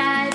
Cyber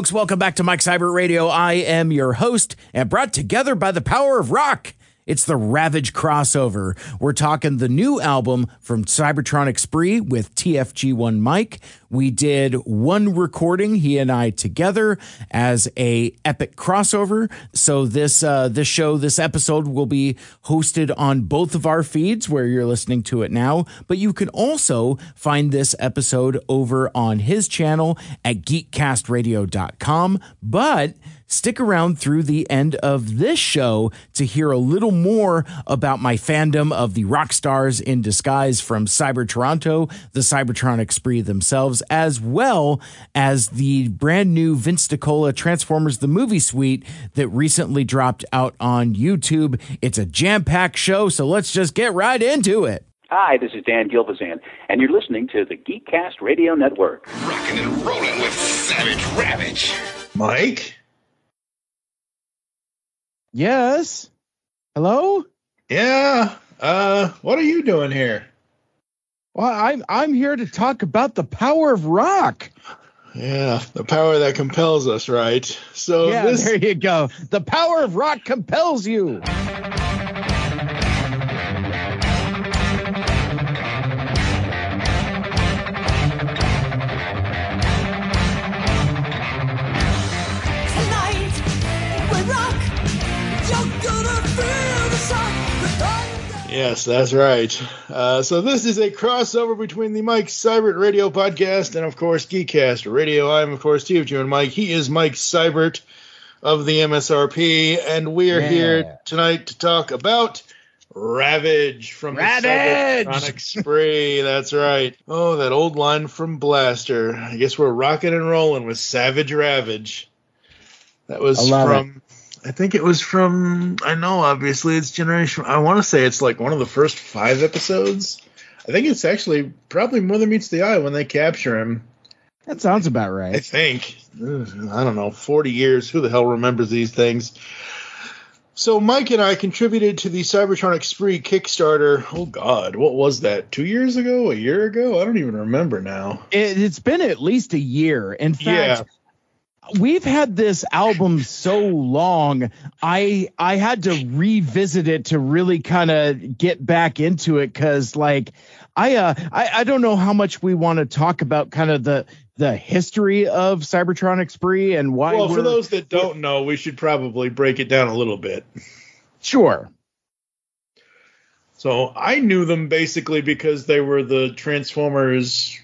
folks. Welcome back to Mike Seibert Radio. I am your host and brought together by the power of rock. It's the Ravage crossover. We're talking the new album from Cybertronic Spree with TFG1 Mike. We did one recording, he and I together, as a epic crossover. So this uh, this show, this episode will be hosted on both of our feeds where you're listening to it now. But you can also find this episode over on his channel at geekcastradio.com. But Stick around through the end of this show to hear a little more about my fandom of the rock stars in disguise from Cyber Toronto, the Cybertronic Spree themselves, as well as the brand new Vince DiCola Transformers the Movie Suite that recently dropped out on YouTube. It's a jam packed show, so let's just get right into it. Hi, this is Dan Gilvezan, and you're listening to the Geekcast Radio Network. Rocking and rolling with Savage Ravage. Mike? Yes. Hello? Yeah. Uh, what are you doing here? Well, I'm I'm here to talk about the power of rock. Yeah, the power that compels us, right? So yeah, this there you go. The power of rock compels you. Yes, that's right. Uh, so this is a crossover between the Mike Seibert Radio podcast and of course Geekcast Radio. I'm of course TFG1 Mike. He is Mike Seibert of the MSRP, and we are Yeah. here tonight to talk about Ravage from Ravage! the Cybertronic Spree. That's right. Oh, that old line from Blaster. I guess we're rocking and rolling with Savage Ravage. That was from. I think it was from. I know, obviously, it's Generation. I want to say it's like one of the first five episodes. I think it's actually probably more than meets the eye when they capture him. That sounds about right. I think. I don't know. 40 years. Who the hell remembers these things? So Mike and I contributed to the Cybertronic Spree Kickstarter. Oh God, what was that? Two years ago? A year ago? I don't even remember now. It, it's been at least a year. In fact, we've had this album so long. I I had to revisit it to really kind of get back into it because like I uh I, I don't know how much we want to talk about kind of the the history of Cybertronics Spree and why. Well, for those that don't know, we should probably break it down a little bit. sure. So I knew them basically because they were the Transformers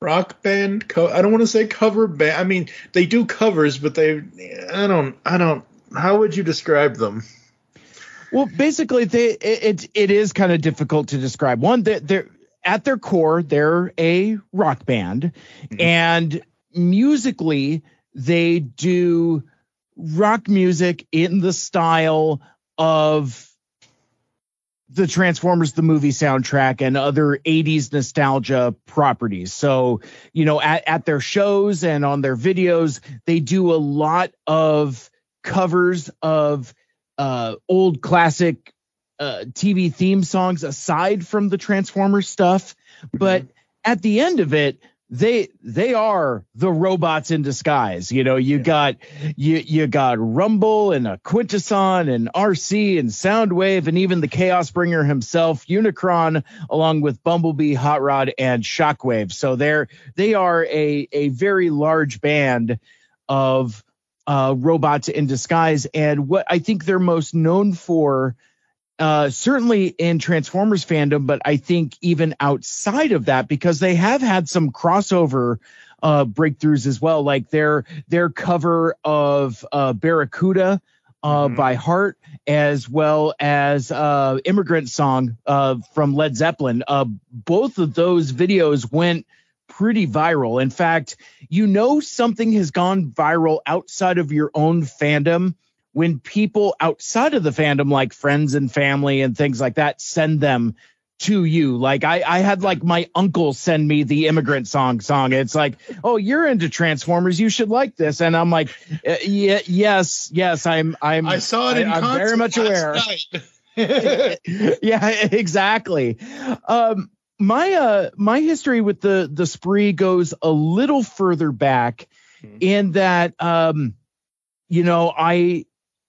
rock band. Co- I don't want to say cover band. I mean, they do covers, but they. I don't. I don't. How would you describe them? Well, basically, they it it, it is kind of difficult to describe. One, they're, they're at their core, they're a rock band, mm-hmm. and musically, they do rock music in the style of the Transformers the movie soundtrack and other 80s nostalgia properties. So, you know, at, at their shows and on their videos, they do a lot of covers of uh, old classic uh, TV theme songs aside from the Transformers stuff. But at the end of it, they they are the robots in disguise. You know, you got you you got Rumble and a Quintesson and RC and Soundwave and even the Chaos Bringer himself, Unicron, along with Bumblebee, Hot Rod, and Shockwave. So they're they are a a very large band of uh, robots in disguise. And what I think they're most known for, uh, certainly in Transformers fandom, but I think even outside of that, because they have had some crossover uh, breakthroughs as well, like their their cover of uh, Barracuda. Uh, Mhm. by Heart, as well as uh, "Immigrant Song" uh, from Led Zeppelin. Uh, both of those videos went pretty viral. In fact, you know something has gone viral outside of your own fandom when people outside of the fandom, like friends and family and things like that, send them to you. Like I, I had like my uncle send me the immigrant song song. It's like, oh, you're into Transformers. You should like this. And I'm like, uh, yeah, yes, yes, I'm, I'm, I saw it in I- I'm concert very much aware. night. yeah, exactly. Um, my uh, my history with the the spree goes a little further back, Mhm. in that um, you know, I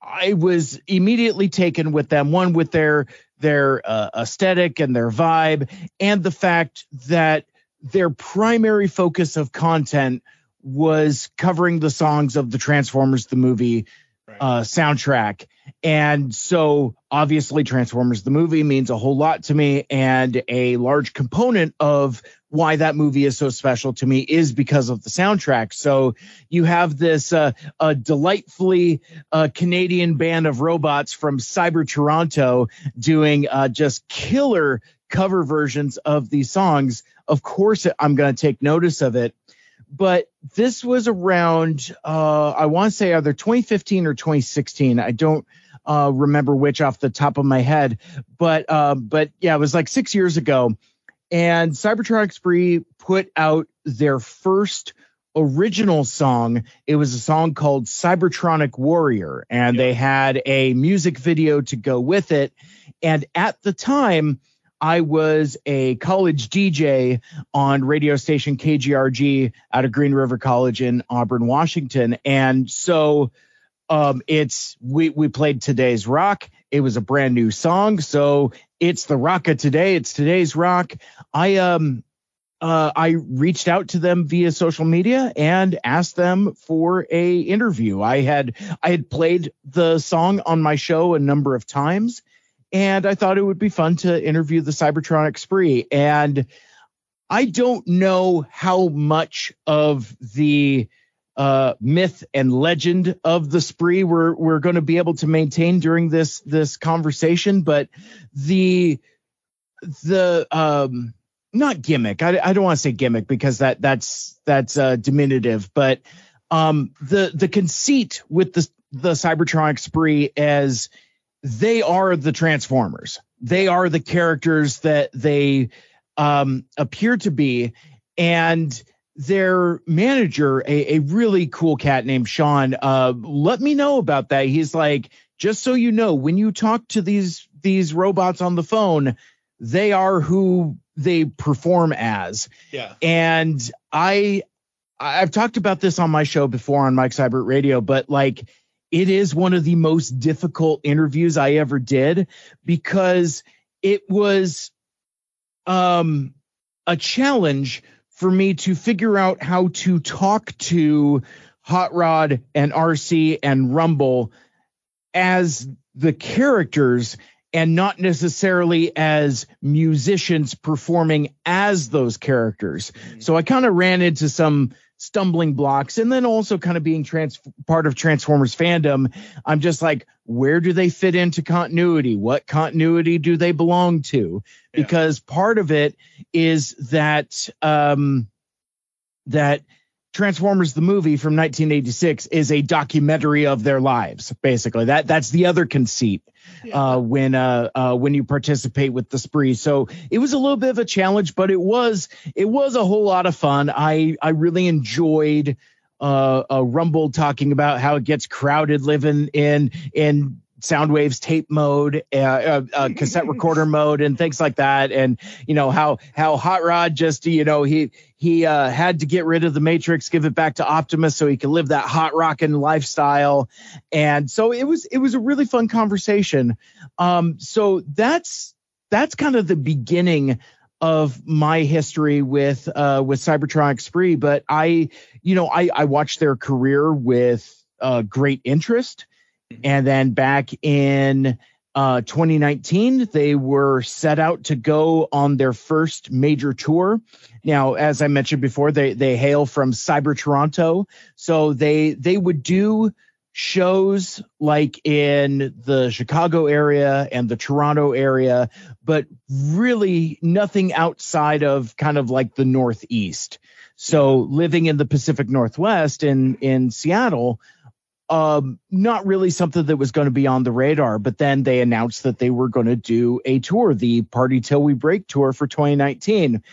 I was immediately taken with them. One with their their uh, aesthetic and their vibe, and the fact that their primary focus of content was covering the songs of the Transformers the movie Right. uh, soundtrack. And so obviously Transformers the movie means a whole lot to me and a large component of why that movie is so special to me is because of the soundtrack. So you have this uh, a delightfully uh, Canadian band of robots from Cyber Toronto doing uh, just killer cover versions of these songs. Of course, I'm going to take notice of it but this was around uh, I want to say either 2015 or 2016. I don't uh, remember which off the top of my head, but uh, but yeah, it was like six years ago. And Cybertronics Spree put out their first original song. It was a song called Cybertronic Warrior, and they had a music video to go with it. And at the time, I was a college DJ on radio station KGRG out of Green River College in Auburn, Washington. And so um, it's we we played today's rock. It was a brand new song, so it's the rock of today. It's today's rock. I um uh, I reached out to them via social media and asked them for a interview. I had I had played the song on my show a number of times, and I thought it would be fun to interview the Cybertronic Spree. And I don't know how much of the uh, myth and legend of the spree we're we're going to be able to maintain during this this conversation, but the the um not gimmick. I, I don't want to say gimmick because that that's that's uh, diminutive, but um the the conceit with the the Cybertronic spree as they are the Transformers. They are the characters that they um, appear to be, and their manager, a, a really cool cat named Sean, uh, let me know about that. He's like, just so you know, when you talk to these these robots on the phone, they are who they perform as. yeah. And I I've talked about this on my show before on Mike Seibert Radio, but like it is one of the most difficult interviews I ever did because it was um a challenge for me to figure out how to talk to Hot Rod and RC and Rumble as the characters and not necessarily as musicians performing as those characters. Mm-hmm. So I kind of ran into some stumbling blocks and then also kind of being trans part of Transformers fandom. I'm just like, where do they fit into continuity? What continuity do they belong to? Yeah. Because part of it is that um that Transformers the movie from 1986 is a documentary of their lives basically. That that's the other conceit uh when uh, uh when you participate with the spree. So it was a little bit of a challenge but it was it was a whole lot of fun. I I really enjoyed uh, uh Rumble talking about how it gets crowded living in in Soundwave's tape mode, uh, uh, uh, cassette recorder mode, and things like that. And you know how how Hot Rod just you know he he uh, had to get rid of the Matrix, give it back to Optimus so he could live that hot rockin' lifestyle. And so it was it was a really fun conversation. Um, so that's that's kind of the beginning of my history with uh with Cybertronic Spree. But I you know I I watched their career with uh, great interest. And then back in uh, 2019, they were set out to go on their first major tour. Now, as I mentioned before, they they hail from Cyber Toronto, so they they would do shows like in the Chicago area and the Toronto area, but really nothing outside of kind of like the Northeast. So living in the Pacific Northwest in in Seattle, um, not really something that was going to be on the radar. But then they announced that they were going to do a tour, the Party Till We Break tour for 2019.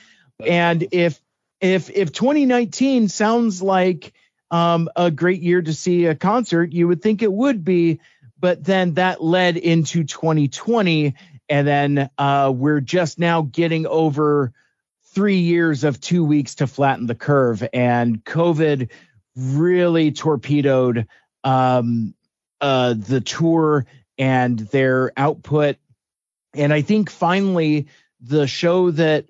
And if if if 2019 sounds like um, a great year to see a concert, you would think it would be. But then that led into 2020, and then uh, we're just now getting over three years of two weeks to flatten the curve, and COVID really torpedoed um, uh, the tour and their output. And I think finally the show that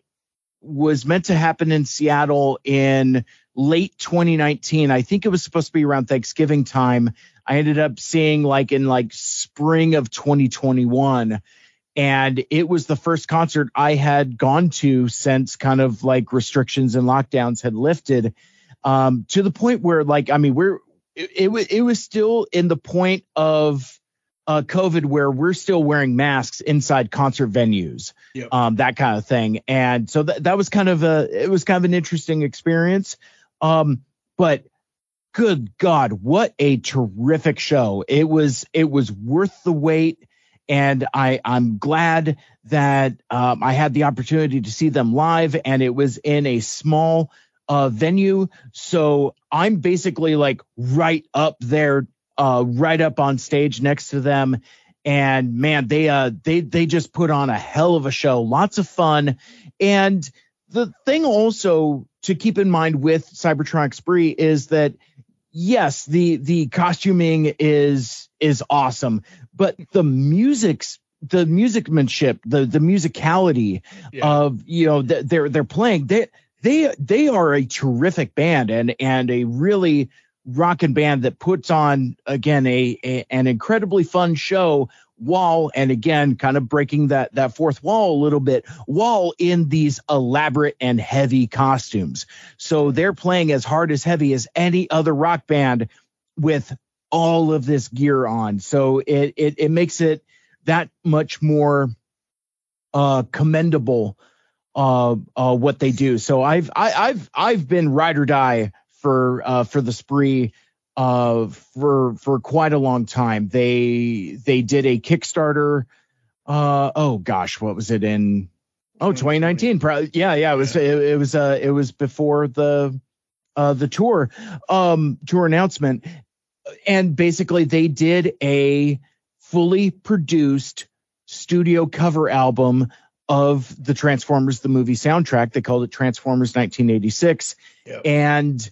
was meant to happen in Seattle in late 2019. I think it was supposed to be around Thanksgiving time. I ended up seeing like in like spring of 2021 and it was the first concert I had gone to since kind of like restrictions and lockdowns had lifted um to the point where like I mean we're it, it was it was still in the point of uh, COVID where we're still wearing masks inside concert venues, Yep. um, that kind of thing. And so that that was kind of a it was kind of an interesting experience. Um, but good God, what a terrific show! It was it was worth the wait, and I I'm glad that um, I had the opportunity to see them live, and it was in a small uh, venue. So I'm basically like right up there, uh, right up on stage next to them. And man, they uh they they just put on a hell of a show, lots of fun. And the thing also to keep in mind with Cybertronic Spree is that yes, the the costuming is is awesome, but the music's the musicmanship, the the musicality Yeah. of you know th- they're they're playing they they they are a terrific band and and a really rockin' band that puts on again a, a an incredibly fun show while and again kind of breaking that that fourth wall a little bit while in these elaborate and heavy costumes. So they're playing as hard as heavy as any other rock band with all of this gear on. So it it, it makes it that much more uh commendable uh, uh, what they do. So I've I, I've I've been ride or die for uh, for the spree uh, for for quite a long time. They they did a Kickstarter. Uh, oh gosh, what was it in? Oh, 2019. Probably, yeah, yeah. It was it, it was uh it was before the uh the tour um tour announcement, and basically they did a fully produced studio cover album of the Transformers the movie soundtrack. They called it Transformers 1986, Yep. and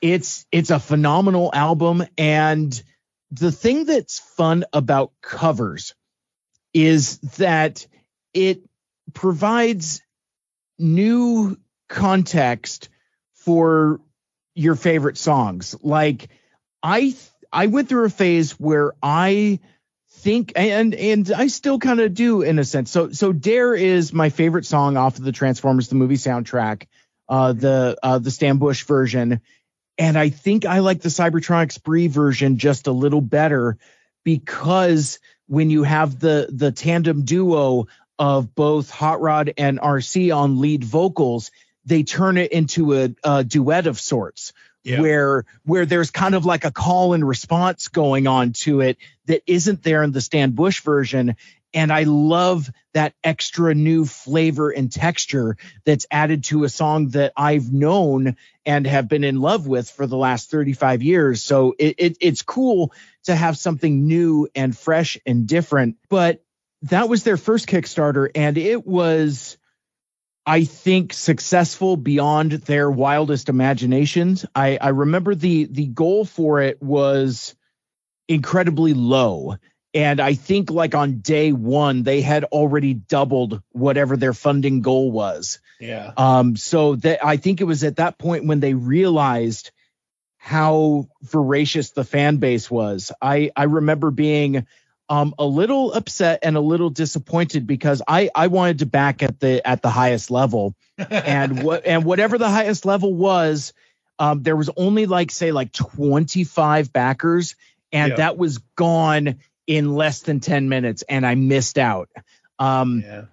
it's it's a phenomenal album. And the thing that's fun about covers is that it provides new context for your favorite songs. Like I I went through a phase where I think and and I still kind of do in a sense. So so Dare is my favorite song off of the Transformers the movie soundtrack, uh the uh the Stan Bush version. And I think I like the Cybertronics Spree version just a little better because when you have the the tandem duo of both Hot Rod and RC on lead vocals, they turn it into a, a duet of sorts Yeah. where where there's kind of like a call and response going on to it that isn't there in the Stan Bush version. And I love that extra new flavor and texture that's added to a song that I've known and have been in love with for the last 35 years. So it, it it's cool to have something new and fresh and different. But that was their first Kickstarter, and it was I think successful beyond their wildest imaginations. I, I remember the the goal for it was incredibly low. And I think like on day one, they had already doubled whatever their funding goal was. Yeah. Um, so that I think it was at that point when they realized how voracious the fan base was. I I remember being um, a little upset and a little disappointed because I I wanted to back at the at the highest level, and what and whatever the highest level was, um, there was only like say like 25 backers, and Yeah. that was gone in less than 10 minutes, and I missed out. Um, Yeah.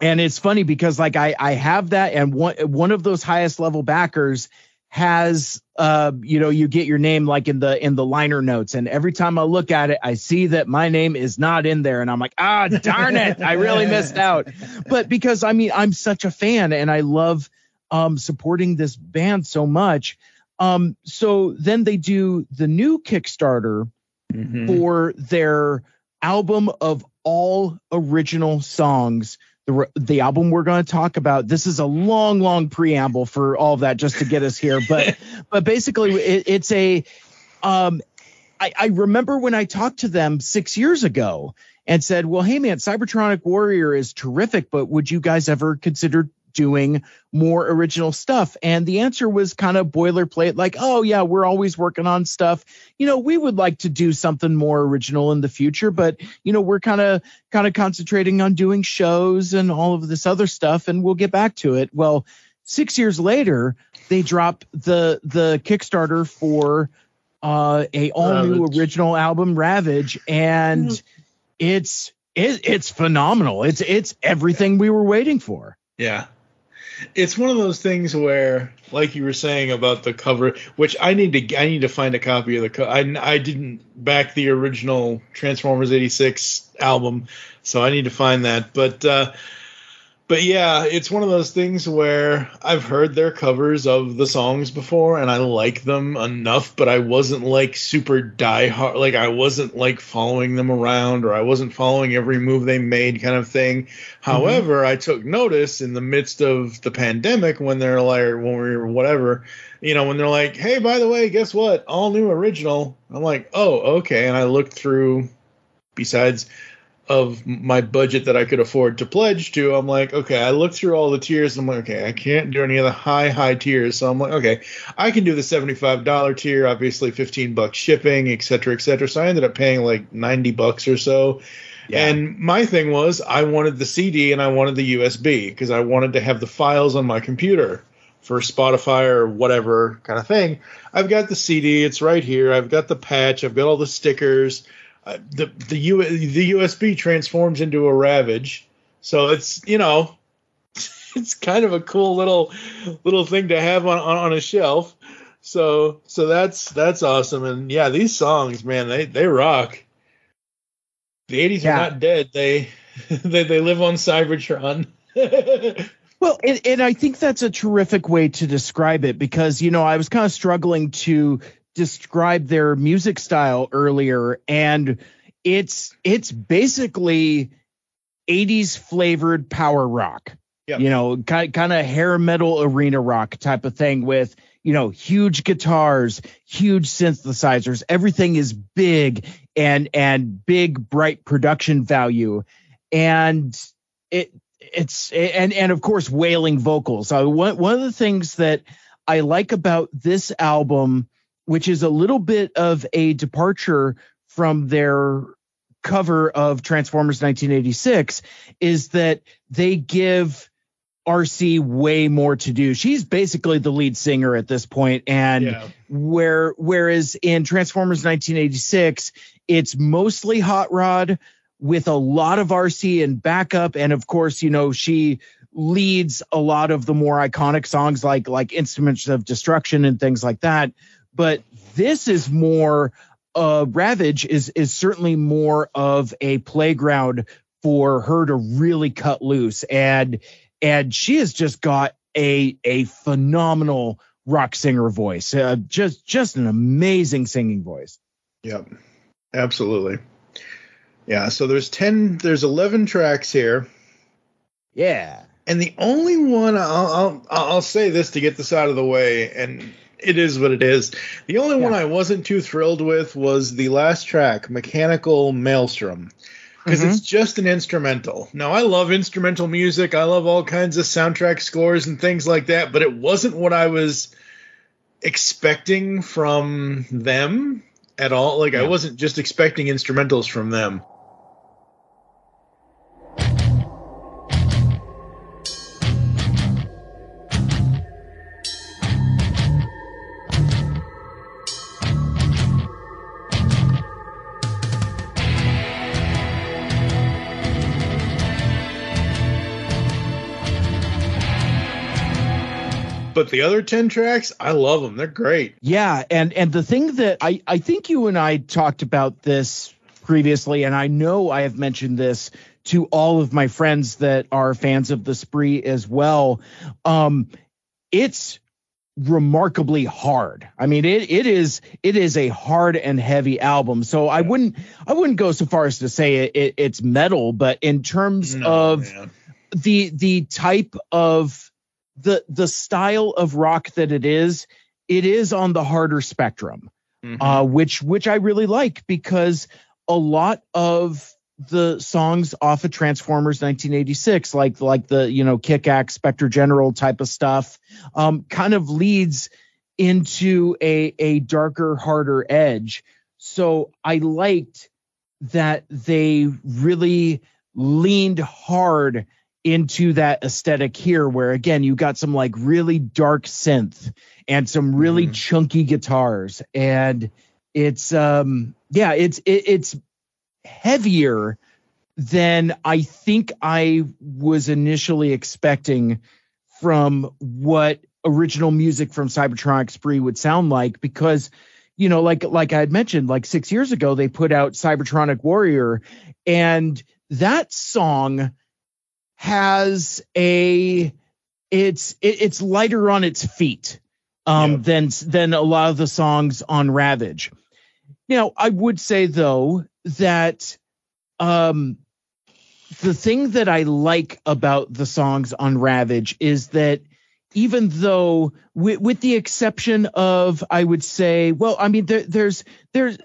and it's funny because like I I have that and one one of those highest level backers has uh you know you get your name like in the in the liner notes and every time I look at it I see that my name is not in there and I'm like ah darn it I really missed out but because I mean I'm such a fan and I love um supporting this band so much um so then they do the new Kickstarter Mhm. for their album of all original songs. The, the album we're going to talk about. This is a long, long preamble for all of that just to get us here. But but basically, it, it's a. Um, I, I remember when I talked to them six years ago and said, "Well, hey man, Cybertronic Warrior is terrific, but would you guys ever consider doing more original stuff?" And the answer was kind of boilerplate, like, "Oh yeah, we're always working on stuff. You know, we would like to do something more original in the future, but you know, we're kind of kind of concentrating on doing shows and all of this other stuff, and we'll get back to it." Well, six years later, they drop the the Kickstarter for uh, a all new original album, Ravage, and it's it, it's phenomenal. It's it's everything we were waiting for. Yeah. It's one of those things where, like you were saying about the cover, which I need to I need to find a copy of the. Co- I I didn't back the original Transformers '86 album, so I need to find that. But uh, but yeah, it's one of those things where I've heard their covers of the songs before, and I like them enough, but I wasn't like super diehard. Like I wasn't like following them around, or I wasn't following every move they made, kind of thing. Mm-hmm. However, I took notice in the midst of the pandemic when they're like, when we were whatever, you know, when they're like, hey, by the way, guess what? All new original. I'm like, oh, okay. And I looked through, besides of my budget that I could afford to pledge to, I'm like, okay, I looked through all the tiers. And I'm like, okay, I can't do any of the high, high tiers. So I'm like, okay, I can do the $75 tier, obviously 15 bucks shipping, et cetera, et cetera. So I ended up paying like 90 bucks or so. And my thing was, I wanted the CD and I wanted the USB because I wanted to have the files on my computer for Spotify or whatever kind of thing. I've got the CD, it's right here. I've got the patch, I've got all the stickers. Uh, the the U, the USB transforms into a Ravage, so it's you know, it's kind of a cool little little thing to have on on, on a shelf. So so that's that's awesome, and yeah, these songs, man, they they rock. The '80s Yeah. are not dead; they they they live on Cybertron. Well, and, and I think that's a terrific way to describe it because, you know, I was kind of struggling to describe their music style earlier and it's it's basically 80s flavored power rock. Yeah. You know, kind kind of hair metal arena rock type of thing with, you know, huge guitars, huge synthesizers. Everything is big and and big bright production value. And it it's and and of course wailing vocals. So one one of the things that I like about this album, which is a little bit of a departure from their cover of Transformers 1986, is that they give RC way more to do. She's basically the lead singer at this point, and Yeah. where whereas in Transformers 1986, it's mostly Hot Rod with a lot of RC and backup, and of course, you know she leads a lot of the more iconic songs like like Instruments of Destruction and things like that. But this is more uh Ravage is is certainly more of a playground for her to really cut loose and and she has just got a a phenomenal rock singer voice. Uh, just just an amazing singing voice. Yep, absolutely. Yeah, so there's ten, there's eleven tracks here, Yeah. and the only one I'll I'll, I'll say this to get this out of the way, and it is what it is. The only one I wasn't too thrilled with was the last track, "Mechanical Maelstrom." Because Mhm. it's just an instrumental. Now, I love instrumental music. I love all kinds of soundtrack scores and things like that, but it wasn't what I was expecting from them at all. Like, I wasn't just expecting instrumentals from them. The other 10 tracks, I love them. They're great. Yeah, and and the thing that I I think you and I talked about this previously, and I know I have mentioned this to all of my friends that are fans of the spree as well. Um, it's remarkably hard. I mean, it it is it is a hard and heavy album. So I wouldn't I wouldn't go so far as to say it, it it's metal, but in terms No, of man. the the type of the the style of rock that it is, it is on the harder spectrum, Mhm. uh, which which I really like because a lot of the songs off of Transformers 1986, like like the you know Kick Axe Spectre General type of stuff, um, kind of leads into a a darker, harder edge. So I liked that they really leaned hard into that aesthetic here where again you got some like really dark synth and some really Mhm. chunky guitars and it's um yeah it's it, it's heavier than i think i was initially expecting from what original music from cybertronic spree would sound like because you know like like i had mentioned like six years ago they put out cybertronic warrior and that song has a it's it, it's lighter on its feet um Yeah. than than a lot of the songs on ravage now i would say though that um the thing that i like about the songs on ravage is that even though with, with the exception of i would say well i mean there, there's there's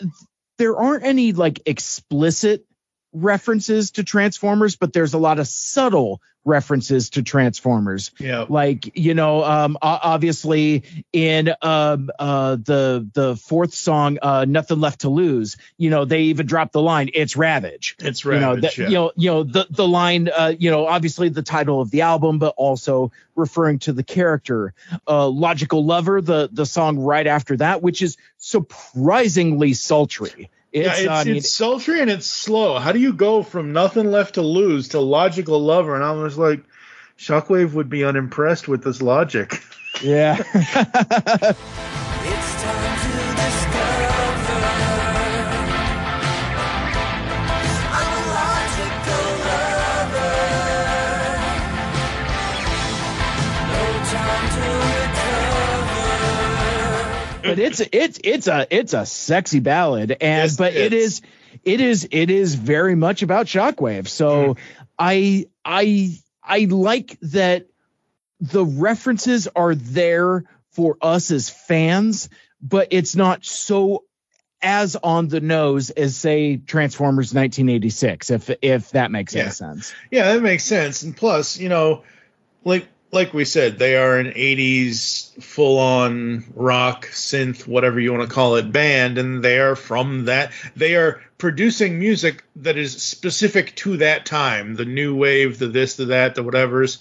there aren't any like explicit references to transformers but there's a lot of subtle references to transformers Yeah. like you know um obviously in um uh the the fourth song uh nothing left to lose you know they even dropped the line it's ravage It's you know, Ravage. that, yeah. you know, you know, the the line, uh, you know, obviously the title of the album, but also referring to the character, uh, "Logical Lover," the the song right after that, which is surprisingly sultry. It's, yeah, it's, I mean, uh, it's sultry and it's slow. How do you go from nothing left to lose to logical lover? And I was like, Shockwave would be unimpressed with this logic. yeah, but it's it's it's a it's a sexy ballad, and Yes, but it is. it is it is very much about Shockwave. So hmm. I I I like that the references are there for us as fans, but it's not so as on the nose as say Transformers 1986, if if that makes Yeah. any sense. Yeah, that makes sense. And plus, you know, like like we said, they are an '80s full-on rock, synth, whatever you want to call it, band, and they are from that. They are producing music that is specific to that time, the new wave, the this, the that, the whatever's,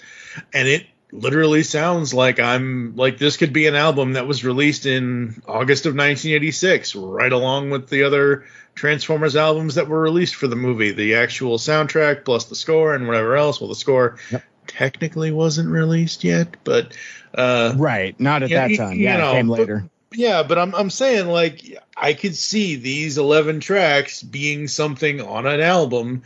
and it literally sounds like I'm like this could be an album that was released in August of 1986, right along with the other Transformers albums that were released for the movie, the actual soundtrack plus the score and whatever else. Well, the score technically wasn't released yet, but uh, Right, not at Yeah, that time. you yeah, know, came but- later. yeah, but I'm I'm saying like I could see these 11 tracks being something on an album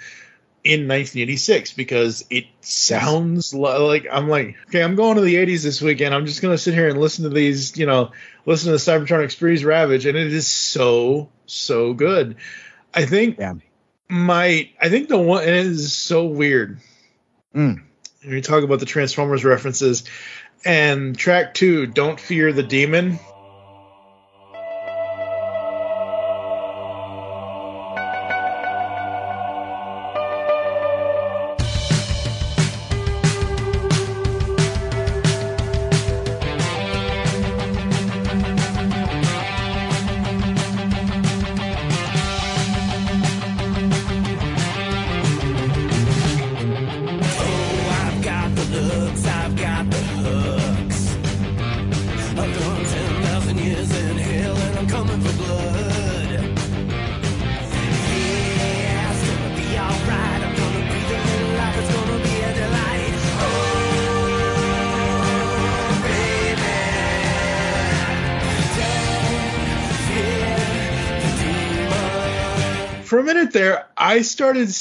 in 1986 because it sounds li- like I'm like okay, I'm going to the 80s this weekend. I'm just gonna sit here and listen to these, you know, listen to the Cybertronic Spree's Ravage, and it is so so good. I think Yeah. my I think the one and it is so weird. Mm. You talk about the Transformers references, and track two, "Don't Fear the Demon."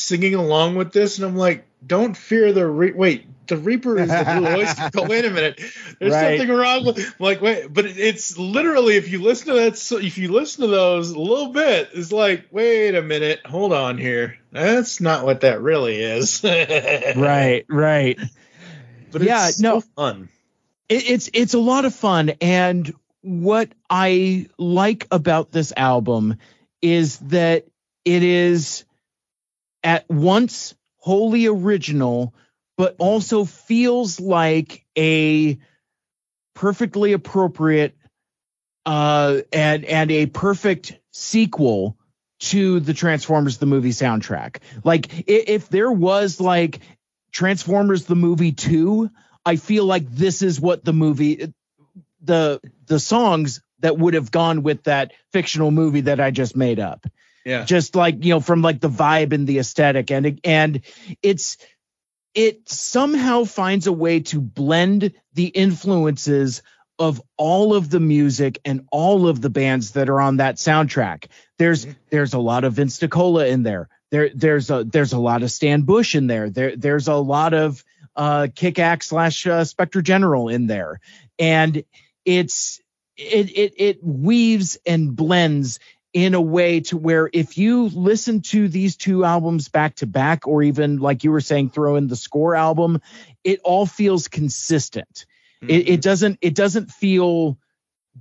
Singing along with this, and I'm like, "Don't fear the re- wait." The Reaper is the blue oyster. oh, wait a minute. There's Right. something wrong with. I'm like, wait, but it's literally if you listen to that, so if you listen to those a little bit, it's like, wait a minute, hold on here. That's not what that really is. right, right. But Yeah, it's no. fun. it, it's it's a lot of fun and what i like about this album is that it is at once wholly original but also feels like a perfectly appropriate uh and and a perfect sequel to the transformers the movie soundtrack like i- if there was like transformers the movie 2 I feel like this is what the movie the the songs that would have gone with that fictional movie that I just made up. Yeah. Just like, you know, from like the vibe and the aesthetic and and it's it somehow finds a way to blend the influences of all of the music and all of the bands that are on that soundtrack. There's there's a lot of Vince DiCola in there. There there's a there's a lot of Stan Bush in there. There there's a lot of uh Kick Axe slash uh, Spectre General in there. And it's it it it weaves and blends in a way to where if you listen to these two albums back to back or even like you were saying throw in the score album it all feels consistent. It, it doesn't it doesn't feel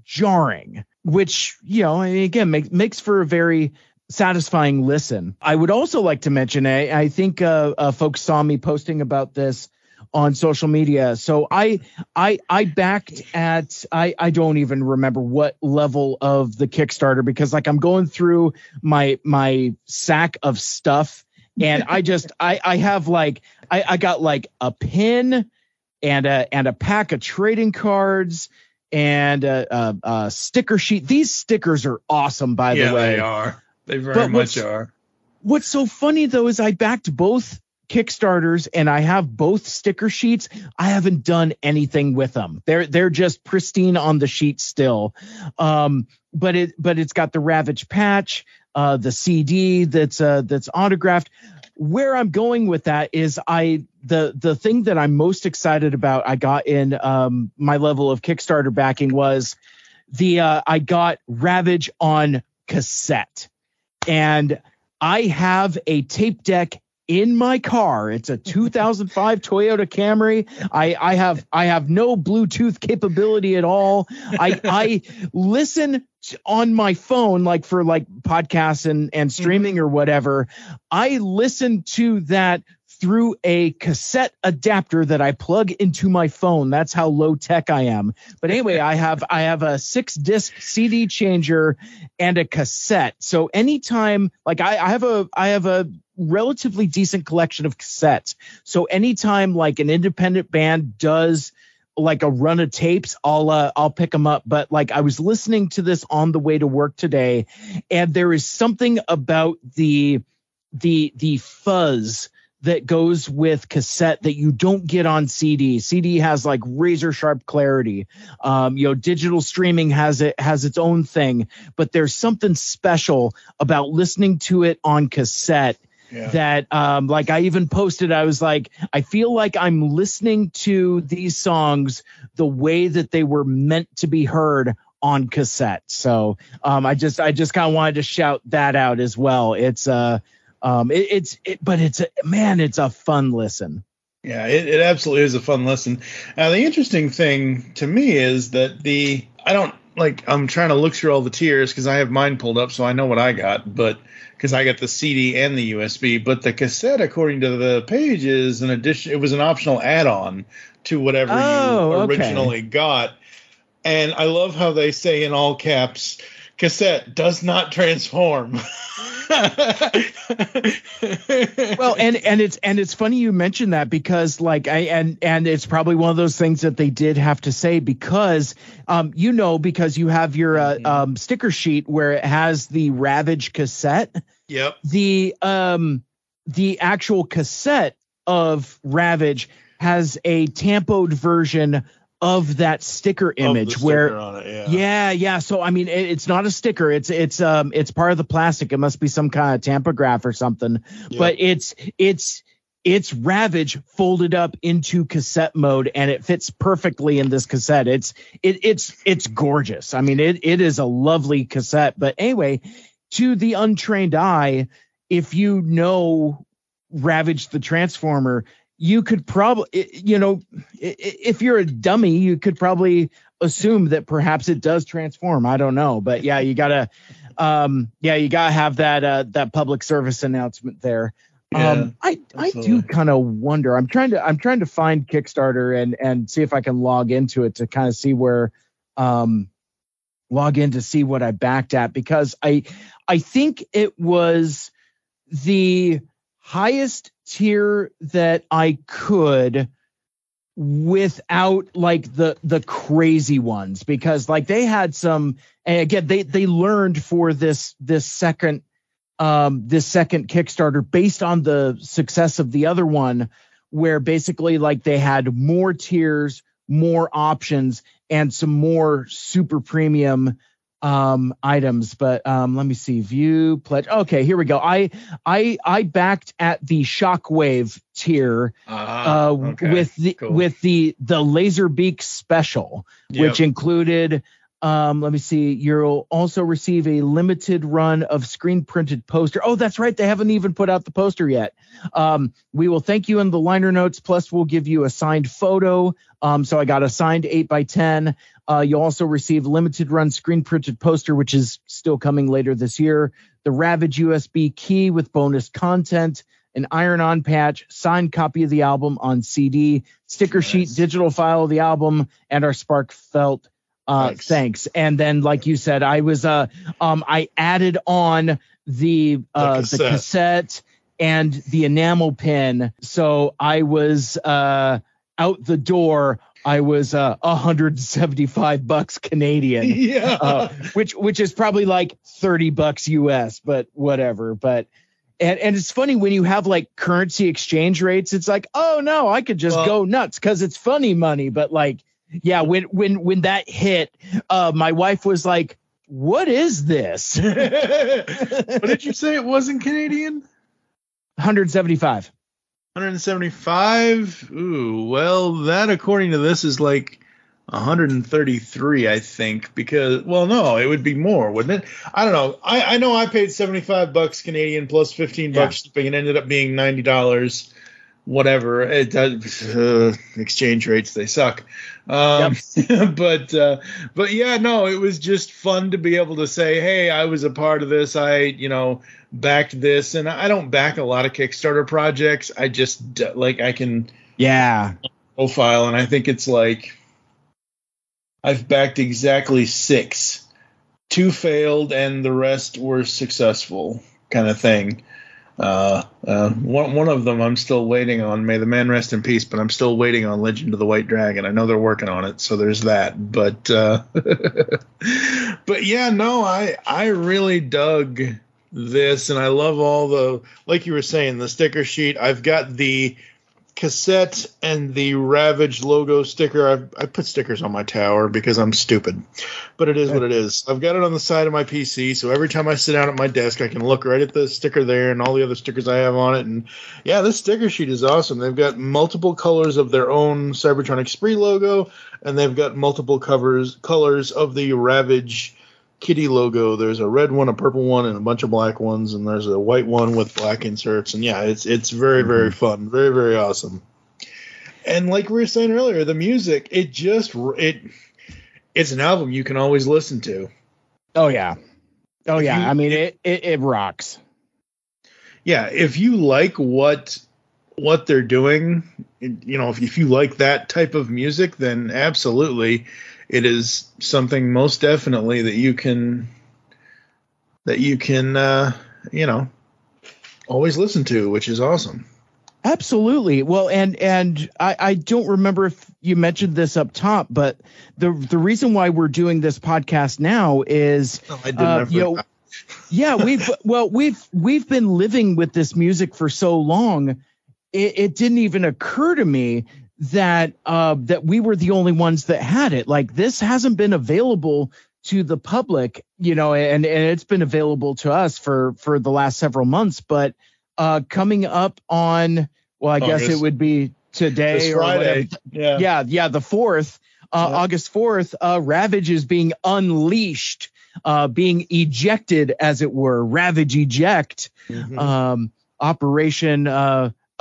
jarring which you know again makes makes for a very satisfying listen. I would also like to mention i, I think uh, uh folks saw me posting about this on social media so i i i backed at i i don't even remember what level of the kickstarter because like i'm going through my my sack of stuff and i just i i have like i i got like a pin and a and a pack of trading cards and a, a, a sticker sheet these stickers are awesome by yeah, the way they are. They very But much are. What's so funny though is I backed both Kickstarters and I have both sticker sheets. I haven't done anything with them. They're they're just pristine on the sheet still. Um, but it but it's got the Ravage patch, uh, the CD that's uh that's autographed. Where I'm going with that is I the the thing that I'm most excited about I got in um my level of Kickstarter backing was the uh I got Ravage on cassette. And I have a tape deck in my car. It's a 2005 Toyota Camry. I, I have I have no Bluetooth capability at all. I I listen on my phone like for like podcasts and and mm-hmm. streaming or whatever. I listen to that through a cassette adapter that I plug into my phone. That's how low tech I am. But anyway, I have I have a six disc CD changer and a cassette. So anytime like I, I have a I have a relatively decent collection of cassettes. So anytime like an independent band does like a run of tapes, I'll uh, I'll pick them up. But like I was listening to this on the way to work today, and there is something about the the the fuzz that goes with cassette that you don't get on CD. CD has like razor sharp clarity. Um, you know, digital streaming has it has its own thing, but there's something special about listening to it on cassette Yeah. that um like I even posted I was like I feel like I'm listening to these songs the way that they were meant to be heard on cassette. So um I just I just kind of wanted to shout that out as well. It's uh um it, it's it, but it's a man it's a fun listen. Yeah, it, it absolutely is a fun listen. Now, the interesting thing to me is that the I don't like I'm trying to look through all the tiers because I have mine pulled up, so I know what I got, but because I got the CD and the USB, but the cassette, according to the page, is an addition. It was an optional add-on to whatever Oh, you okay. originally got, and I love how they say in all caps, "Cassette does not transform." well and and it's and it's funny you mentioned that because like i and and it's probably one of those things that they did have to say because um you know because you have your uh, um sticker sheet where it has the ravage cassette yep. the um the actual cassette of ravage has a tampoed version of that sticker image sticker where it, yeah. yeah, yeah. So I mean, it, it's not a sticker. It's it's um it's part of the plastic. It must be some kind of tampograph or something. Yeah. But it's it's it's Ravage folded up into cassette mode, and it fits perfectly in this cassette. It's it it's it's gorgeous. I mean, it it is a lovely cassette. But anyway, to the untrained eye, if you know Ravage the Transformer, you could probably, you know, if you're a dummy, you could probably assume that perhaps it does transform. I don't know, but yeah, you gotta, um, yeah, you gotta have that uh, that public service announcement there. Yeah, um, I I do kind of wonder. I'm trying to I'm trying to find Kickstarter and and see if I can log into it to kind of see where, um, log in to see what I backed at because I I think it was the highest tier that I could without like the the crazy ones because like they had some and again they they learned for this this second um this second kickstarter based on the success of the other one where basically like they had more tiers more options and some more super premium um items but um let me see. View pledge. Okay here we go. I i i backed at the shockwave tier Ah, uh okay, with the cool. with the the laserbeak special which included um let me see. You'll also receive a limited run of screen printed poster. Oh that's right. They haven't even put out the poster yet. Um we will thank you in the liner notes. Plus we'll give you a signed photo. Um so i got a signed 8 by 10 uh you'll also receive limited run screen printed poster which is still coming later this year. The ravage usb key with bonus content an iron on patch, signed copy of the album on CD, sticker sheet, digital file of the album, and our Spark felt uh Thanks. thanks. And then like you said, I was uh um I added on the uh the cassette. cassette, and the enamel pin. So I was uh out the door. I was uh 175 bucks Canadian yeah. uh, which which is probably like 30 bucks US, but whatever. But and and it's funny when you have like currency exchange rates, it's like, oh no, I could just Well- go nuts because it's funny money. But like, yeah, when when when that hit, uh, my wife was like, "What is this?" what did you say it wasn't Canadian? 175. 175. Ooh, well, that according to this is like 133, I think. Because, well, no, it would be more, wouldn't it? I don't know. I, I know I paid 75 bucks Canadian plus 15 Yeah. bucks shipping. and ended up being ninety dollars. Whatever. It does. Uh, exchange rates they suck. Um, but uh, but yeah, no, it was just fun to be able to say, hey, I was a part of this. I you know backed this, and I don't back a lot of Kickstarter projects. I just like I can Yeah. profile, and I think it's like I've backed exactly six. Two failed, and the rest were successful, kind of thing. Uh, uh, one one of them I'm still waiting on. May the man rest in peace. But I'm still waiting on Legend of the White Dragon. I know they're working on it, so there's that. But uh, but yeah, no, I I really dug this, and I love all the like you were saying the sticker sheet. I've got the cassette and the Ravage logo sticker. I've, I put stickers on my tower because I'm stupid, but it is what it is. I've got it on the side of my PC, so every time I sit down at my desk, I can look right at the sticker there and all the other stickers I have on it. And yeah, this sticker sheet is awesome. They've got multiple colors of their own Cybertronic Spree logo, and they've got multiple covers colors of the Ravage kitty logo. There's a red one, a purple one, and a bunch of black ones, and there's a white one with black inserts. And yeah, it's it's very mm-hmm. very fun, very very awesome. And like we were saying earlier, the music it just it it's an album you can always listen to. Oh yeah. Oh yeah. you- I mean, it, it it rocks. Yeah, if you like what what they're doing, you know, if, if you like that type of music, then absolutely it is something most definitely that you can that you can uh, you know always listen to, which is awesome. Absolutely. Well, and and I, I don't remember if you mentioned this up top, but the the reason why we're doing this podcast now is I didn't Uh, you know, yeah, we've well we've we've been living with this music for so long. It, it didn't even occur to me that uh, that we were the only ones that had it. Like this hasn't been available to the public, you know, and and it's been available to us for for the last several months. But uh, coming up on, well, I guess it would be today This or whatever. Yeah. Yeah, yeah, the fourth, uh, Yeah. August fourth. Uh, Ravage is being unleashed, uh, being ejected, as it were. Ravage eject Mhm. um, Operation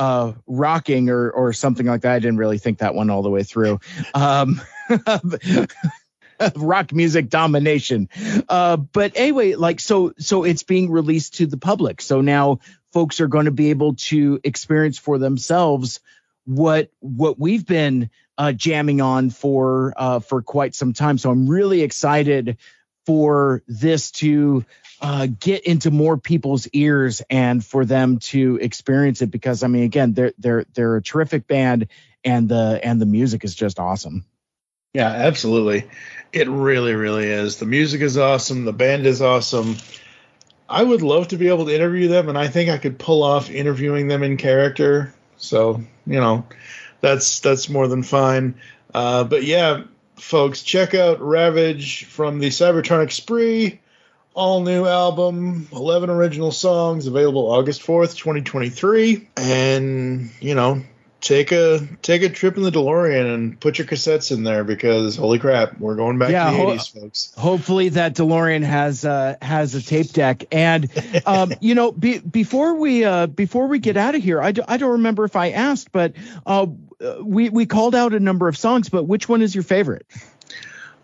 uh, Rocking or or something like that. I didn't really think that one all the way through. Um, rock music domination. Uh, but anyway, like so so it's being released to the public. So now folks are going to be able to experience for themselves what what we've been uh, jamming on for uh, for quite some time. So I'm really excited for this to uh, get into more people's ears and for them to experience it because I mean again they're they're they're a terrific band and the and the music is just awesome. Yeah, absolutely. It really, really is. The music is awesome. The band is awesome. I would love to be able to interview them, and I think I could pull off interviewing them in character. So, you know, that's that's more than fine. Uh, but yeah, folks, check out Ravage from the Cybertronic Spree. All new album, 11 original songs, available August 4th, 2023. And, you know, take a take a trip in the DeLorean and put your cassettes in there because holy crap, we're going back Yeah, to the ho- 80s, folks. Hopefully that DeLorean has uh, has a tape deck. And um, you know, be, before we uh, before we get out of here, I, do, I don't remember if I asked, but uh, we we called out a number of songs. But which one is your favorite?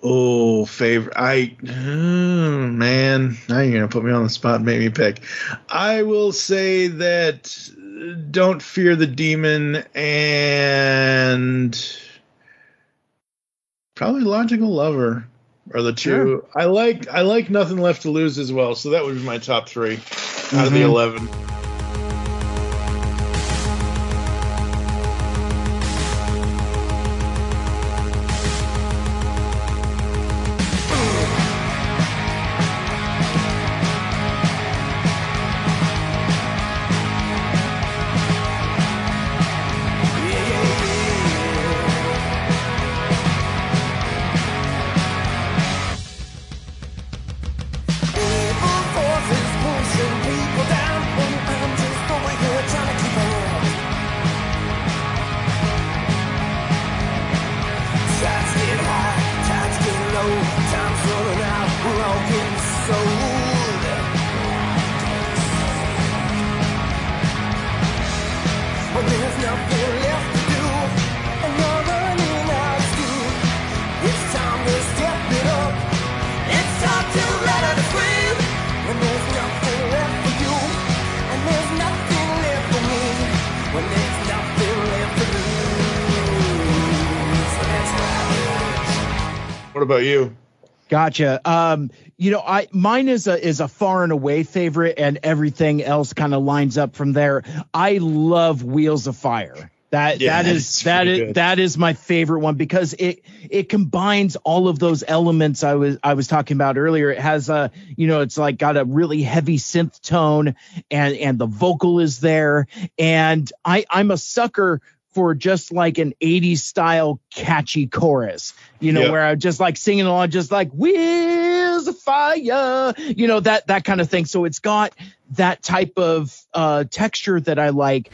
Oh, favorite. I, oh, man, now you're going to put me on the spot and make me pick. I will say that uh, Don't Fear the Demon and probably Logical Lover are the two. I like I like Nothing Left to Lose as well, so that would be my top three out of the Mhm. About you? Gotcha. Um, you know, I mine is a is a far and away favorite, and everything else kind of lines up from there. I love Wheels of Fire. That Yeah, that is that is good. that is my favorite one because it it combines all of those elements I was I was talking about earlier. It has a you know it's like got a really heavy synth tone and and the vocal is there and I I'm a sucker for just like an 80s style catchy chorus, you know, Yeah. where I'm just like singing along, just like wheels of fire, you know, that that kind of thing. So it's got that type of uh, texture that I like.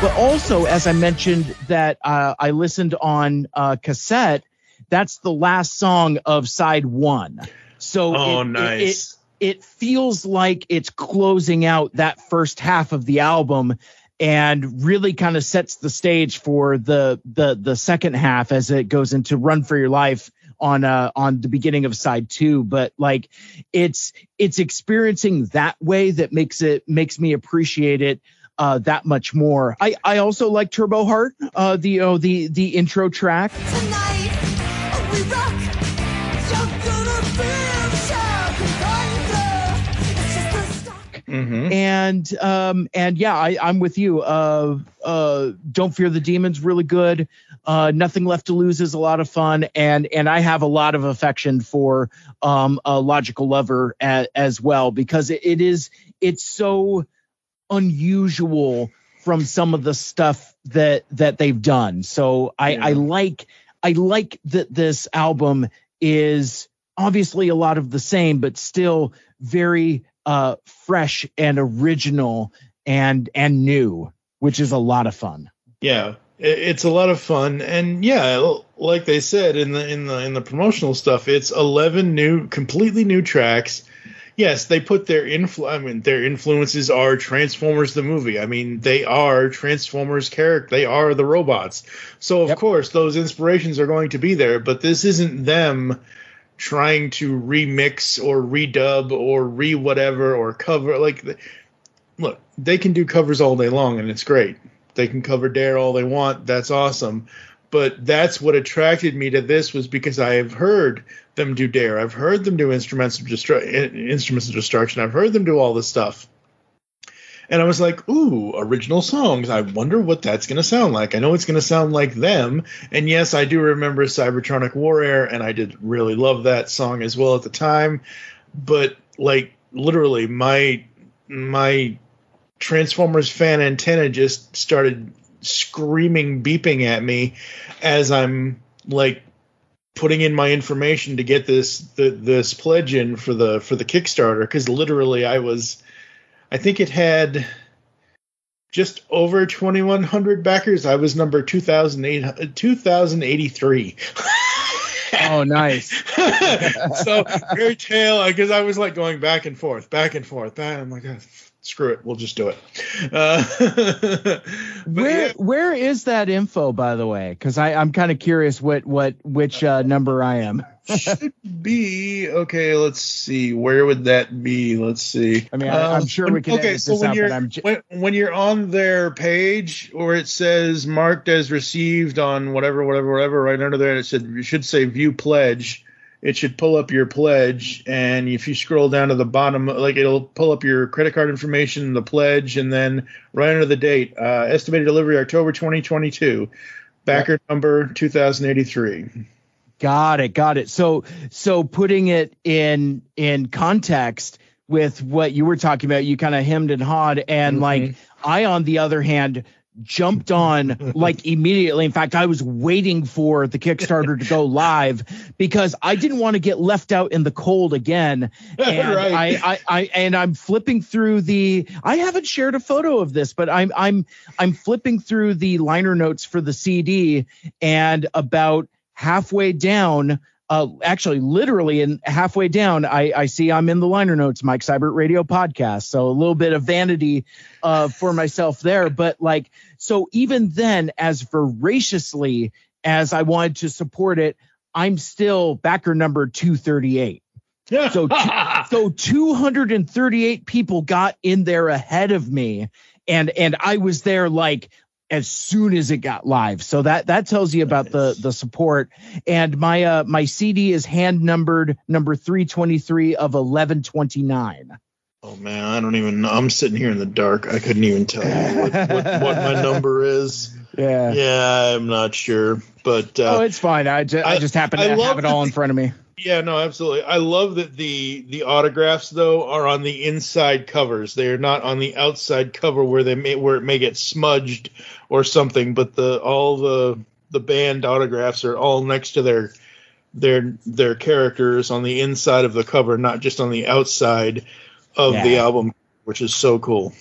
But also, as I mentioned, that uh, I listened on uh, cassette. That's the last song of side one. So Oh, it- it- It, it feels like it's closing out that first half of the album and really kind of sets the stage for the the the second half as it goes into Run for Your Life on uh on the beginning of side 2 but like it's it's experiencing that way that makes it makes me appreciate it uh, that much more. I, I also like Turbo Heart, uh, the oh, the the intro track. Tonight, Mm-hmm. And um, and yeah, I, am with you. Uh, uh, Don't fear the demons, really good. Uh, Nothing left to lose is a lot of fun, and and I have a lot of affection for um, a logical lover as, as well because it, it is it's so unusual from some of the stuff that that they've done. So I I like I like that this album is obviously a lot of the same, but still very uh, fresh and original and and new, which is a lot of fun. Yeah, it's a lot of fun, and yeah, like they said in the in the in the promotional stuff, it's eleven new, completely new tracks. Yes, they put their influ. I mean, their influences are Transformers the movie. I mean, they are Transformers character. They are the robots. So of Yep. course, those inspirations are going to be there. But this isn't them trying to remix or redub or re whatever or cover like. Look, they can do covers all day long, and it's great. They can cover Dare all they want. That's awesome. But that's what attracted me to this was because I have heard them do Dare. I've heard them do instruments of destru- instruments of destruction. I've heard them do all this stuff. And I was like, ooh, original songs. I wonder what that's going to sound like. I know it's going to sound like them. And yes, I do remember Cybertronic War Air, and I did really love that song as well at the time. But like literally, my my Transformers fan antenna just started screaming, beeping at me as I'm like putting in my information to get this the, this pledge in for the for the Kickstarter because literally I was I think it had just over 2100 backers. I was number 2008 2083. Oh, nice. so very tail because I was like going back and forth, back and forth. Back, I'm like, "Ah, screw it, we'll just do it. Uh, Where yeah, where is that info, by the way? Because I'm kind of curious what what which uh, number I am. should be okay. Let's see, where would that be? Let's see. I mean, I- I'm Um, sure we can Okay, so when out, you're j- when, when you're on their page where it says marked as received on whatever, whatever, whatever, right under there, it said you should say view pledge. It should pull up your pledge, and if you scroll down to the bottom, like it'll pull up your credit card information, the pledge, and then right under the date, uh, estimated delivery October 2022, backer number 2083. Got it, got it. So so putting it in in context with what you were talking about, you kind of hemmed and hawed, and like I, on the other hand, jumped on like immediately. In fact, I was waiting for the Kickstarter to go live because I didn't want to get left out in the cold again. And Right. I, I, I and I'm flipping through the I haven't shared a photo of this, but I'm I'm I'm flipping through the liner notes for the CD and about halfway down uh, actually literally in halfway down I, I see i'm in the liner notes mike Seibert radio podcast. So a little bit of vanity uh, for myself there. But like so even then as voraciously as i wanted to support it i'm still backer number 238 so so 238 people got in there ahead of me. And and i was there like as soon as it got live so that that tells you about the the support and my uh my cd is hand numbered number 323 of 1129 Oh man, I don't even know. I'm sitting here in the dark. I couldn't even tell you what, what, what my number is. yeah Yeah, I'm not sure. But uh, oh it's fine i just i, I- just happen to love have it all that in front of me yeah, no, absolutely. I love that the the autographs though are on the inside covers. They are not on the outside cover where they may where it may get smudged or something. But the all the the band autographs are all next to their their their characters on the inside of the cover, not just on the outside of the album, which is so cool.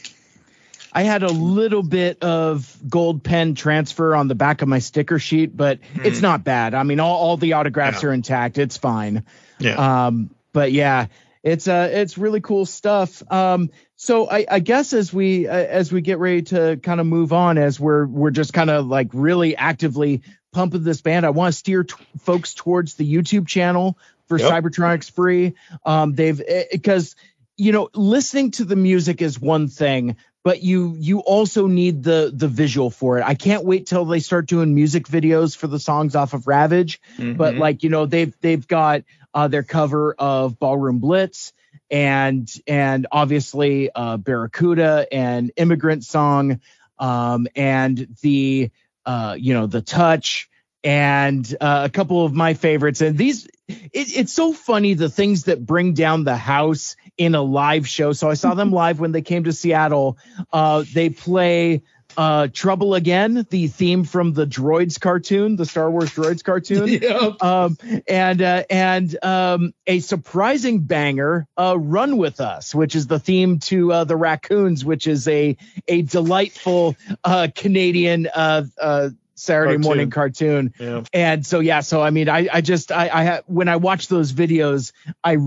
I had a little bit of gold pen transfer on the back of my sticker sheet, but it's not bad. I mean, all, all the autographs. Yeah. are intact. It's fine. Yeah. Um, but yeah, it's uh, it's really cool stuff. Um, so I, I guess as we uh, as we get ready to kind of move on, as we're we're just kind of like really actively pumping this band, I want to steer t- folks towards the YouTube channel for Yep. Cybertronic Spree. Um, they've because you know listening to the music is one thing but you you also need the the visual for it i can't wait till they start doing music videos for the songs off of ravage but Mhm. like you know they've they've got uh their cover of ballroom blitz and and obviously uh, Barracuda and Immigrant Song, um, and the uh, you know the Touch and uh, a couple of my favorites. And these, it, it's so funny the things that bring down the house in a live show. So I saw them live when they came to Seattle. Uh, they play uh, Trouble Again, the theme from the Droids cartoon, the Star Wars Droids cartoon. Yep. Um, and uh, and um, a surprising banger, uh, "Run with Us," which is the theme to uh, the Raccoons, which is a a delightful uh, Canadian uh, uh, Saturday Cartoon. morning cartoon. Yeah. And so yeah, so I mean, I I just I I ha- when I watch those videos, I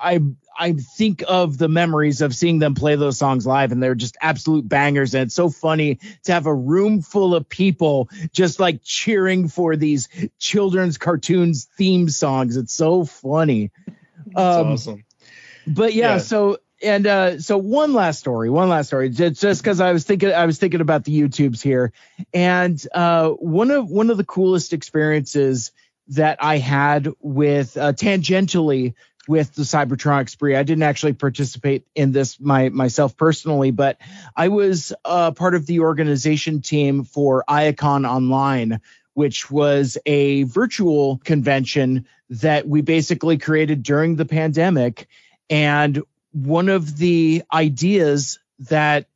I I think of the memories of seeing them play those songs live, and they're just absolute bangers. And it's so funny to have a room full of people just like cheering for these children's cartoons theme songs. It's so funny. That's Um, awesome. but yeah, Yeah. so and uh so one last story one last story just because i was thinking i was thinking about the youtubes here. And uh one of one of the coolest experiences that i had with uh tangentially with the cybertronic spree i didn't actually participate in this my myself personally but i was uh part of the organization team for iacon online which was a virtual convention that we basically created during the pandemic. And one of the ideas that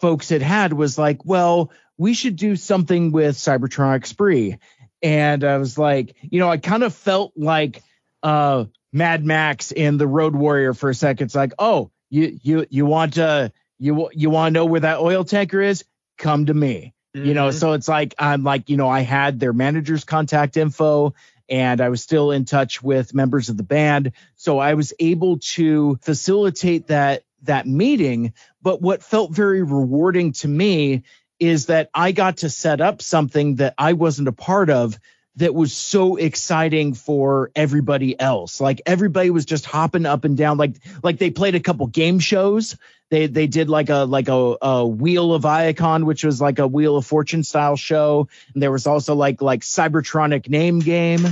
folks had had was like, well, we should do something with Cybertronic Spree. And I was like, you know, I kind of felt like uh Mad Max in the Road Warrior for a second. It's like, oh, you you you want to you you want to know where that oil tanker is? Come to me. You know, so it's like I'm like, you know, I had their manager's contact info and I was still in touch with members of the band. So I was able to facilitate that that meeting. But what felt very rewarding to me is that I got to set up something that I wasn't a part of that was so exciting for everybody else. Like everybody was just hopping up and down. Like like they played a couple game shows. They they did like a like a, a Wheel of Icon, which was like a Wheel of Fortune style show. And there was also like like Cybertronic name game.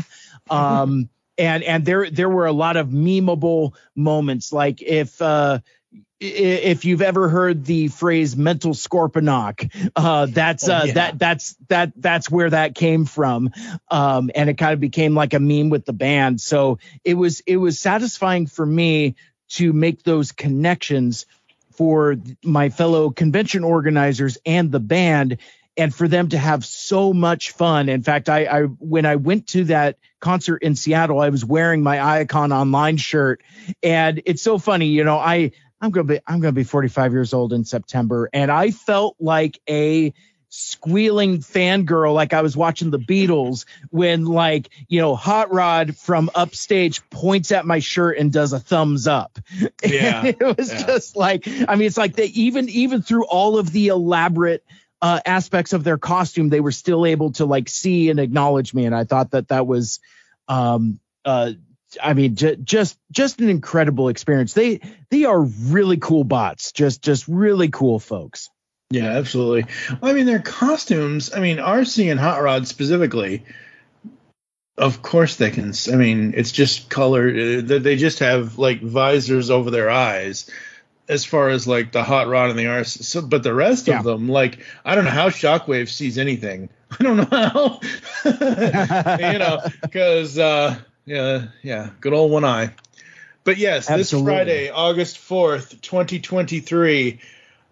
Um and and there there were a lot of memeable moments. Like if uh if you've ever heard the phrase mental scorponok uh that's Oh, uh yeah. that that's that that's where that came from um and it kind of became like a meme with the band so it was it was satisfying for me to make those connections for my fellow convention organizers and the band and for them to have so much fun. In fact, I, I when I went to that concert in Seattle, I was wearing my Iacon Online shirt, and it's so funny. You know, I I'm gonna be I'm gonna be 45 years old in September, and I felt like a squealing fangirl like I was watching the Beatles when like you know Hot Rod from upstage points at my shirt and does a thumbs up. Yeah, And it was yeah. just like I mean it's like they even even through all of the elaborate uh, aspects of their costume they were still able to like see and acknowledge me and I thought that that was um uh I mean j- just just an incredible experience. They they are really cool bots. Just just really cool folks. Yeah, absolutely. Well, I mean, their costumes. I mean, RC and Hot Rod specifically. Of course, they can. I mean, it's just color. uh, They just have like visors over their eyes, as far as like the Hot Rod and the RC. So, but the rest Yeah. of them, like, I don't know how Shockwave sees anything. I don't know how. you know, because uh, yeah, yeah, good old one eye. But yes, this Friday, August fourth, twenty twenty three.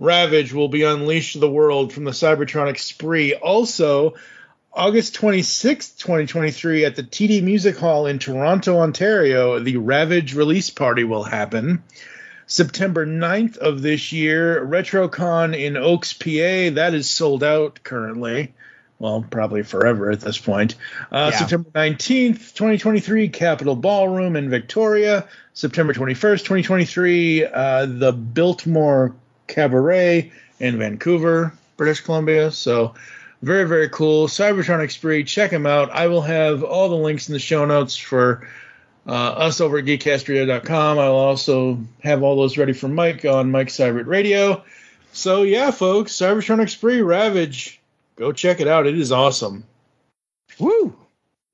Ravage will be unleashed to the world from the Cybertronic spree. Also, August 26th, 2023, at the TD Music Hall in Toronto, Ontario, the Ravage release party will happen. September 9th of this year, RetroCon in Oaks, PA. That is sold out currently. Well, probably forever at this point. Uh, Yeah. September 19th, 2023, Capitol Ballroom in Victoria. September 21st, 2023, uh, the Biltmore Cabaret in Vancouver, British Columbia. So, very, very cool. Cybertronic Spree, check them out. I will have all the links in the show notes for uh, us over at geekcastradio.com. I'll also have all those ready for Mike on Mike Seibert Radio. So, yeah, folks, Cybertronic Spree, Ravage. Go check it out. It is awesome. Woo!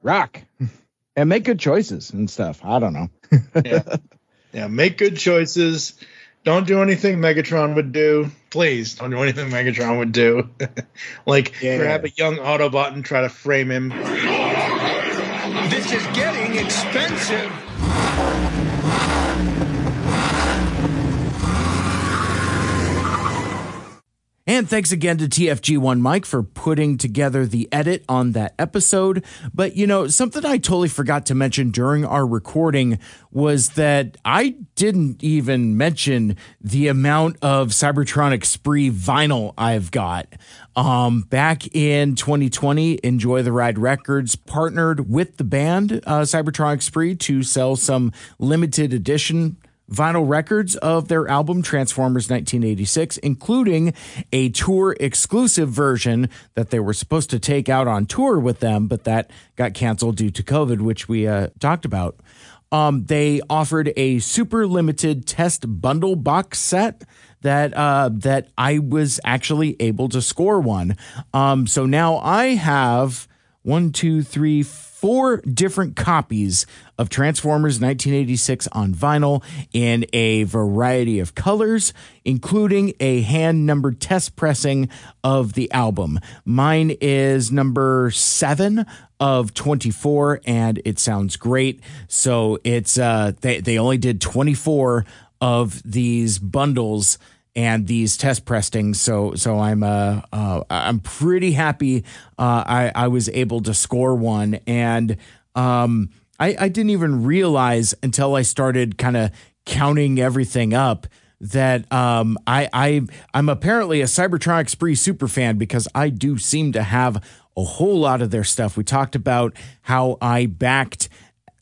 Rock. And make good choices and stuff. I don't know. Yeah. Yeah, make good choices. Don't do anything Megatron would do. Please don't do anything Megatron would do. like Yeah. grab a young Autobot and try to frame him. This is getting expensive. And thanks again to TFG1 Mike for putting together the edit on that episode. But, you know, something I totally forgot to mention during our recording was that I didn't even mention the amount of Cybertronic Spree vinyl I've got. Um, back in 2020, Enjoy the Ride Records partnered with the band uh, Cybertronic Spree to sell some limited edition vinyl records of their album Transformers 1986, including a tour exclusive version that they were supposed to take out on tour with them, but that got canceled due to COVID, which we uh, talked about. Um, they offered a super limited test bundle box set that uh, that I was actually able to score one. Um, so now I have one, two, three, four different copies of Transformers 1986 on vinyl in a variety of colors, including a hand numbered test pressing of the album. Mine is number seven of 24 and it sounds great. So it's, uh, they, they only did 24 of these bundles and these test pressings. So so I'm uh, uh I'm pretty happy. Uh, I I was able to score one, and um I I didn't even realize until I started kind of counting everything up that um I I I'm apparently a Cybertronic Spree super fan because I do seem to have a whole lot of their stuff. We talked about how I backed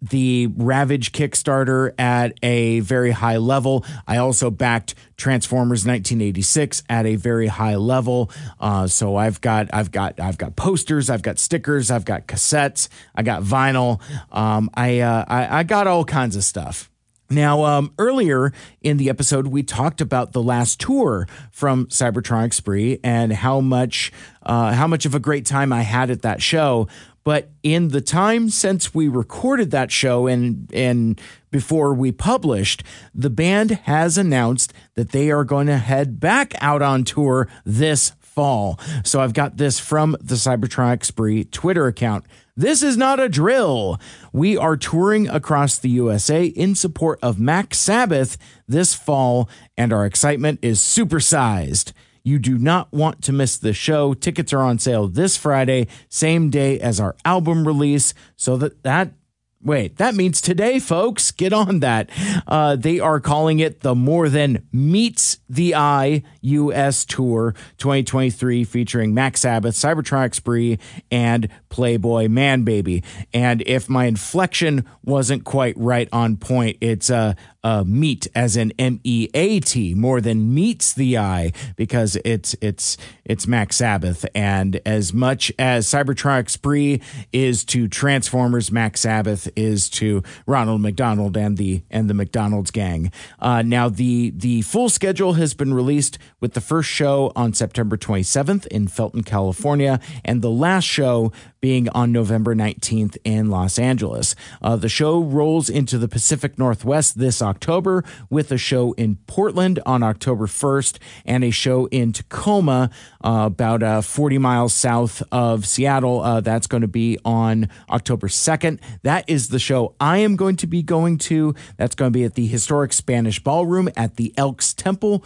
the Ravage Kickstarter at a very high level. I also backed Transformers 1986 at a very high level. Uh, so I've got I've got I've got posters, I've got stickers, I've got cassettes, I got vinyl. Um, I, uh, I I got all kinds of stuff. Now, um, earlier in the episode, we talked about the last tour from Cybertronic Spree and how much, uh, how much of a great time I had at that show. But in the time since we recorded that show and and before we published, the band has announced that they are going to head back out on tour this fall. So I've got this from the Cybertronic Spree Twitter account. This is not a drill. We are touring across the USA in support of Mac Sabbath this fall, and our excitement is supersized. You do not want to miss the show. Tickets are on sale this Friday, same day as our album release. So that that Wait, that means today, folks. Get on that. Uh, they are calling it the More Than Meets the Eye US Tour 2023, featuring Mac Sabbath, Cybertronic Spree, and Playboy Manbaby. And if my inflection wasn't quite right on point, it's uh, uh, meet as in M E A T, more than meets the eye, because it's it's it's Mac Sabbath. And as much as Cybertronic Spree is to Transformers, Mac Sabbath is to Ronald McDonald and the and the McDonald's gang. Uh, now the the full schedule has been released with the first show on September 27th in Felton, California, and the last show being on November 19th in Los Angeles. Uh, the show rolls into the Pacific Northwest this October with a show in Portland on October 1st and a show in Tacoma, uh, about uh, 40 miles south of Seattle. Uh, that's going to be on October 2nd. That is the show I am going to be going to. That's going to be at the historic Spanish Ballroom at the Elks Temple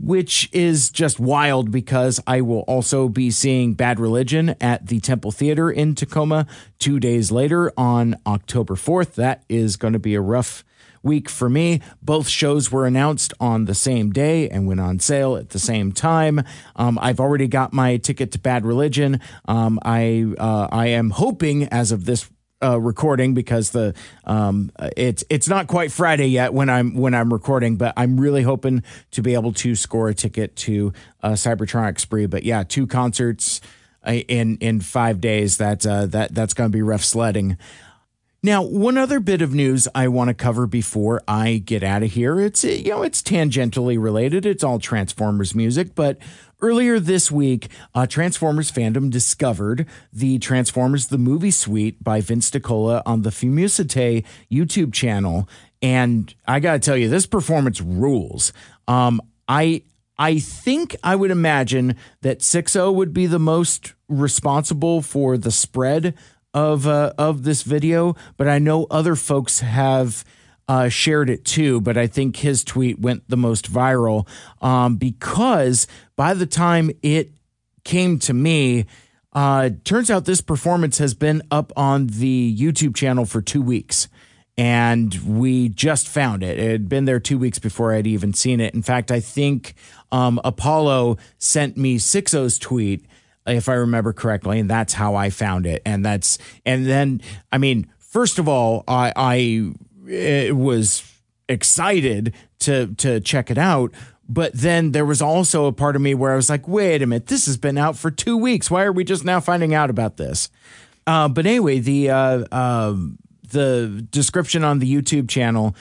which is just wild because I will also be seeing Bad Religion at the Temple Theater in Tacoma two days later on October 4th. That is going to be a rough week for me. Both shows were announced on the same day and went on sale at the same time. Um, I've already got my ticket to Bad Religion. Um, I uh, I am hoping as of this uh, recording because the um it's it's not quite Friday yet when I'm when I'm recording, but I'm really hoping to be able to score a ticket to uh, Cybertronic Spree. But yeah, two concerts uh, in in five days. That uh, that that's going to be rough sledding. Now, one other bit of news I want to cover before I get out of here. It's you know it's tangentially related. It's all Transformers music, but earlier this week, uh, Transformers fandom discovered the Transformers the Movie Suite by Vince DiCola on the Fimucité YouTube channel, and I gotta tell you, this performance rules. Um, I I think I would imagine that 6.0 would be the most responsible for the spread of uh, of this video, but I know other folks have uh, shared it too. But I think his tweet went the most viral um, because by the time it came to me, uh, turns out this performance has been up on the YouTube channel for two weeks. And we just found it. It had been there two weeks before I'd even seen it. In fact, I think um, Apollo sent me Sixo's tweet, if I remember correctly, and that's how I found it. And that's and then I mean, first of all, I I was excited to to check it out. But then there was also a part of me where I was like, wait a minute, this has been out for two weeks. Why are we just now finding out about this? Uh, but anyway, the uh, um the description on the YouTube channel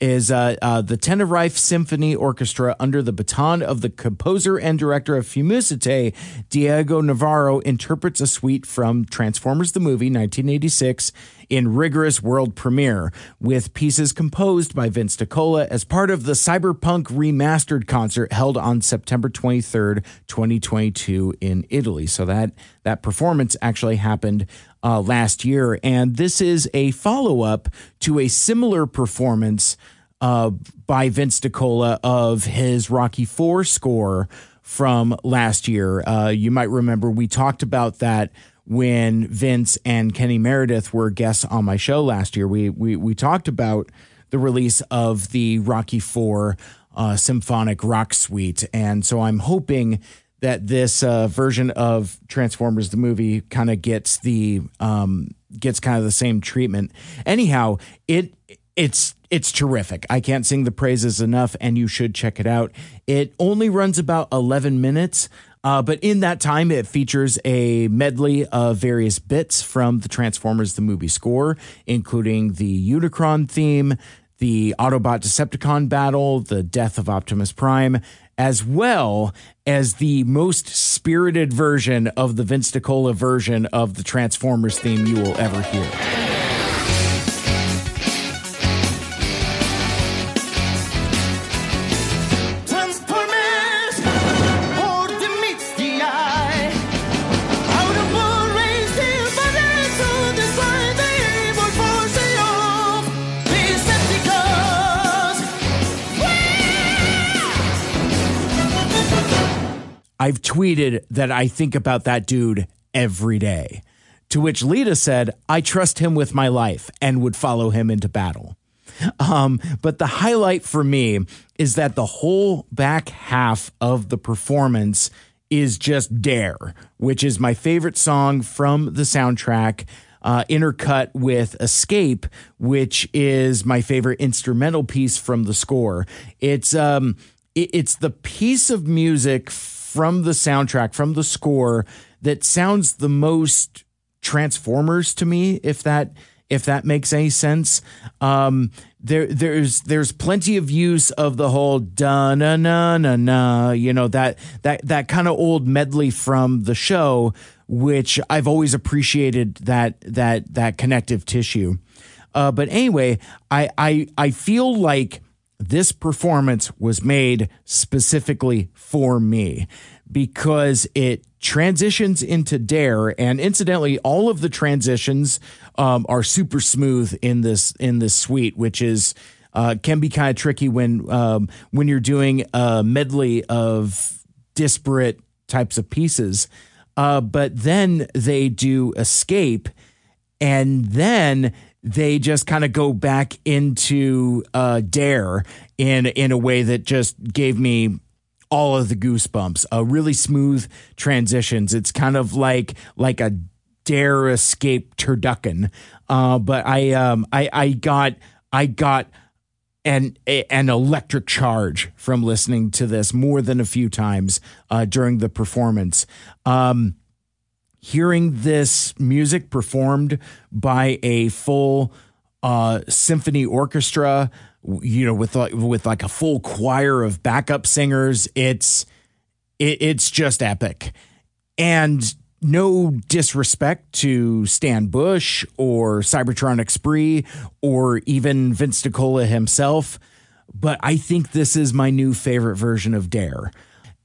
is uh, uh, the Tenerife Symphony Orchestra under the baton of the composer and director of Fimucité, Diego Navarro, interprets a suite from Transformers the Movie 1986 in rigorous world premiere, with pieces composed by Vince DiCola as part of the Cyberpunk Remastered concert held on September 23rd, 2022 in Italy. So that that performance actually happened uh, last year, and this is a follow up to a similar performance uh, by Vince DiCola of his Rocky Four score from last year. Uh, you might remember we talked about that when Vince and Kenny Meredith were guests on my show last year. We we we talked about the release of the Rocky Four uh, symphonic rock suite, and so I'm hoping that this uh, version of Transformers the movie kind of gets the um, gets kind of the same treatment. Anyhow, it it's it's terrific. I can't sing the praises enough, and you should check it out. It only runs about 11 minutes. Uh, but in that time, it features a medley of various bits from the Transformers the movie score, including the Unicron theme, the Autobot Decepticon battle, the death of Optimus Prime, as well as the most spirited version of the Vince DiCola version of the Transformers theme you will ever hear. I've tweeted that I think about that dude every day. To which Lita said, I trust him with my life and would follow him into battle. Um, but the highlight for me is that the whole back half of the performance is just Dare, which is my favorite song from the soundtrack. Uh, intercut with Escape, which is my favorite instrumental piece from the score. It's um, it- it's the piece of music from the soundtrack, from the score, that sounds the most Transformers to me, if that if that makes any sense. Um, there there's there's plenty of use of the whole da na na na na, you know that that that kind of old medley from the show, which I've always appreciated that that that connective tissue. Uh, but anyway, I I I feel like this performance was made specifically for me because it transitions into dare and incidentally all of the transitions um, are super smooth in this in this suite which is uh, can be kind of tricky when um, when you're doing a medley of disparate types of pieces. Uh, but then they do escape and then they just kind of go back into uh, dare in in a way that just gave me all of the goosebumps. Uh, really smooth transitions. It's kind of like like a dare escape turducken. Uh, but I um I I got I got an an electric charge from listening to this more than a few times uh, during the performance. Um, hearing this music performed by a full uh, symphony orchestra, you know, with like, with like a full choir of backup singers, it's it, it's just epic. And no disrespect to Stan Bush or Cybertronic Spree or even Vince DiCola himself, but I think this is my new favorite version of Dare.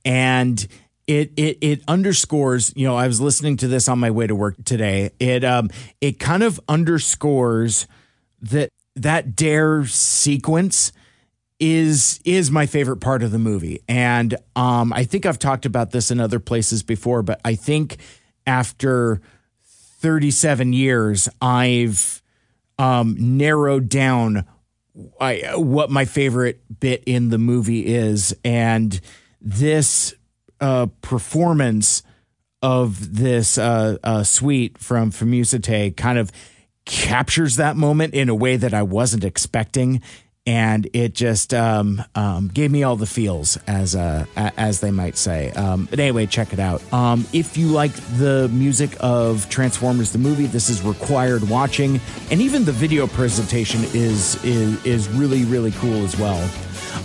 And it it it underscores, you know, I was listening to this on my way to work today. It um it kind of underscores that that Dare sequence is is my favorite part of the movie and um i think i've talked about this in other places before but i think after 37 years i've um narrowed down I, what my favorite bit in the movie is and this uh performance of this uh, uh suite from Fimucité kind of captures that moment in a way that I wasn't expecting and it just um, um, gave me all the feels, as uh, as they might say. Um, but anyway, check it out. Um, if you like the music of Transformers the movie, this is required watching, and even the video presentation is is is really really cool as well.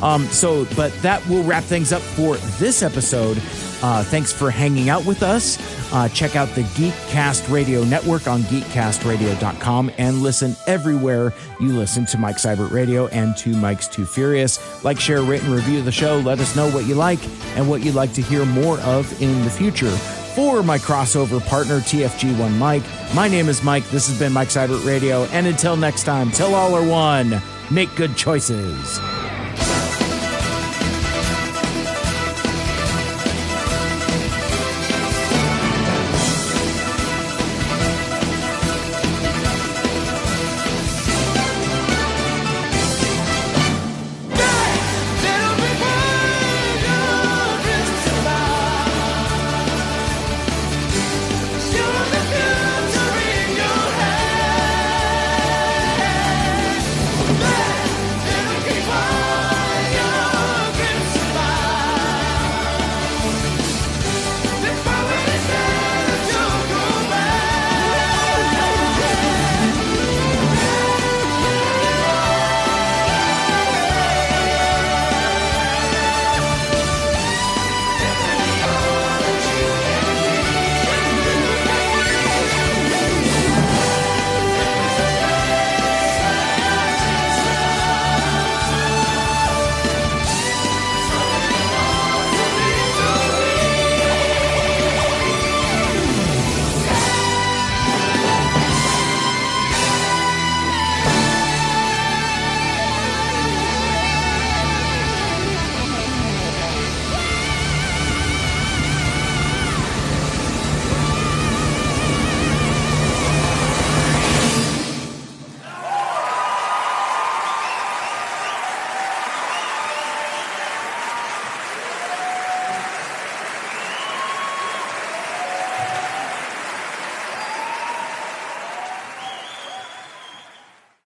Um, so, but that will wrap things up for this episode. Uh, thanks for hanging out with us. Uh, check out the Geekcast Radio Network on geekcastradio.com and listen everywhere you listen to Mike Seibert Radio and to Mike's Too Furious. Like, share, rate, and review the show. Let us know what you like and what you'd like to hear more of in the future. For my crossover partner, TFG1 Mike, my name is Mike. This has been Mike Seibert Radio. And until next time, till all are one, make good choices.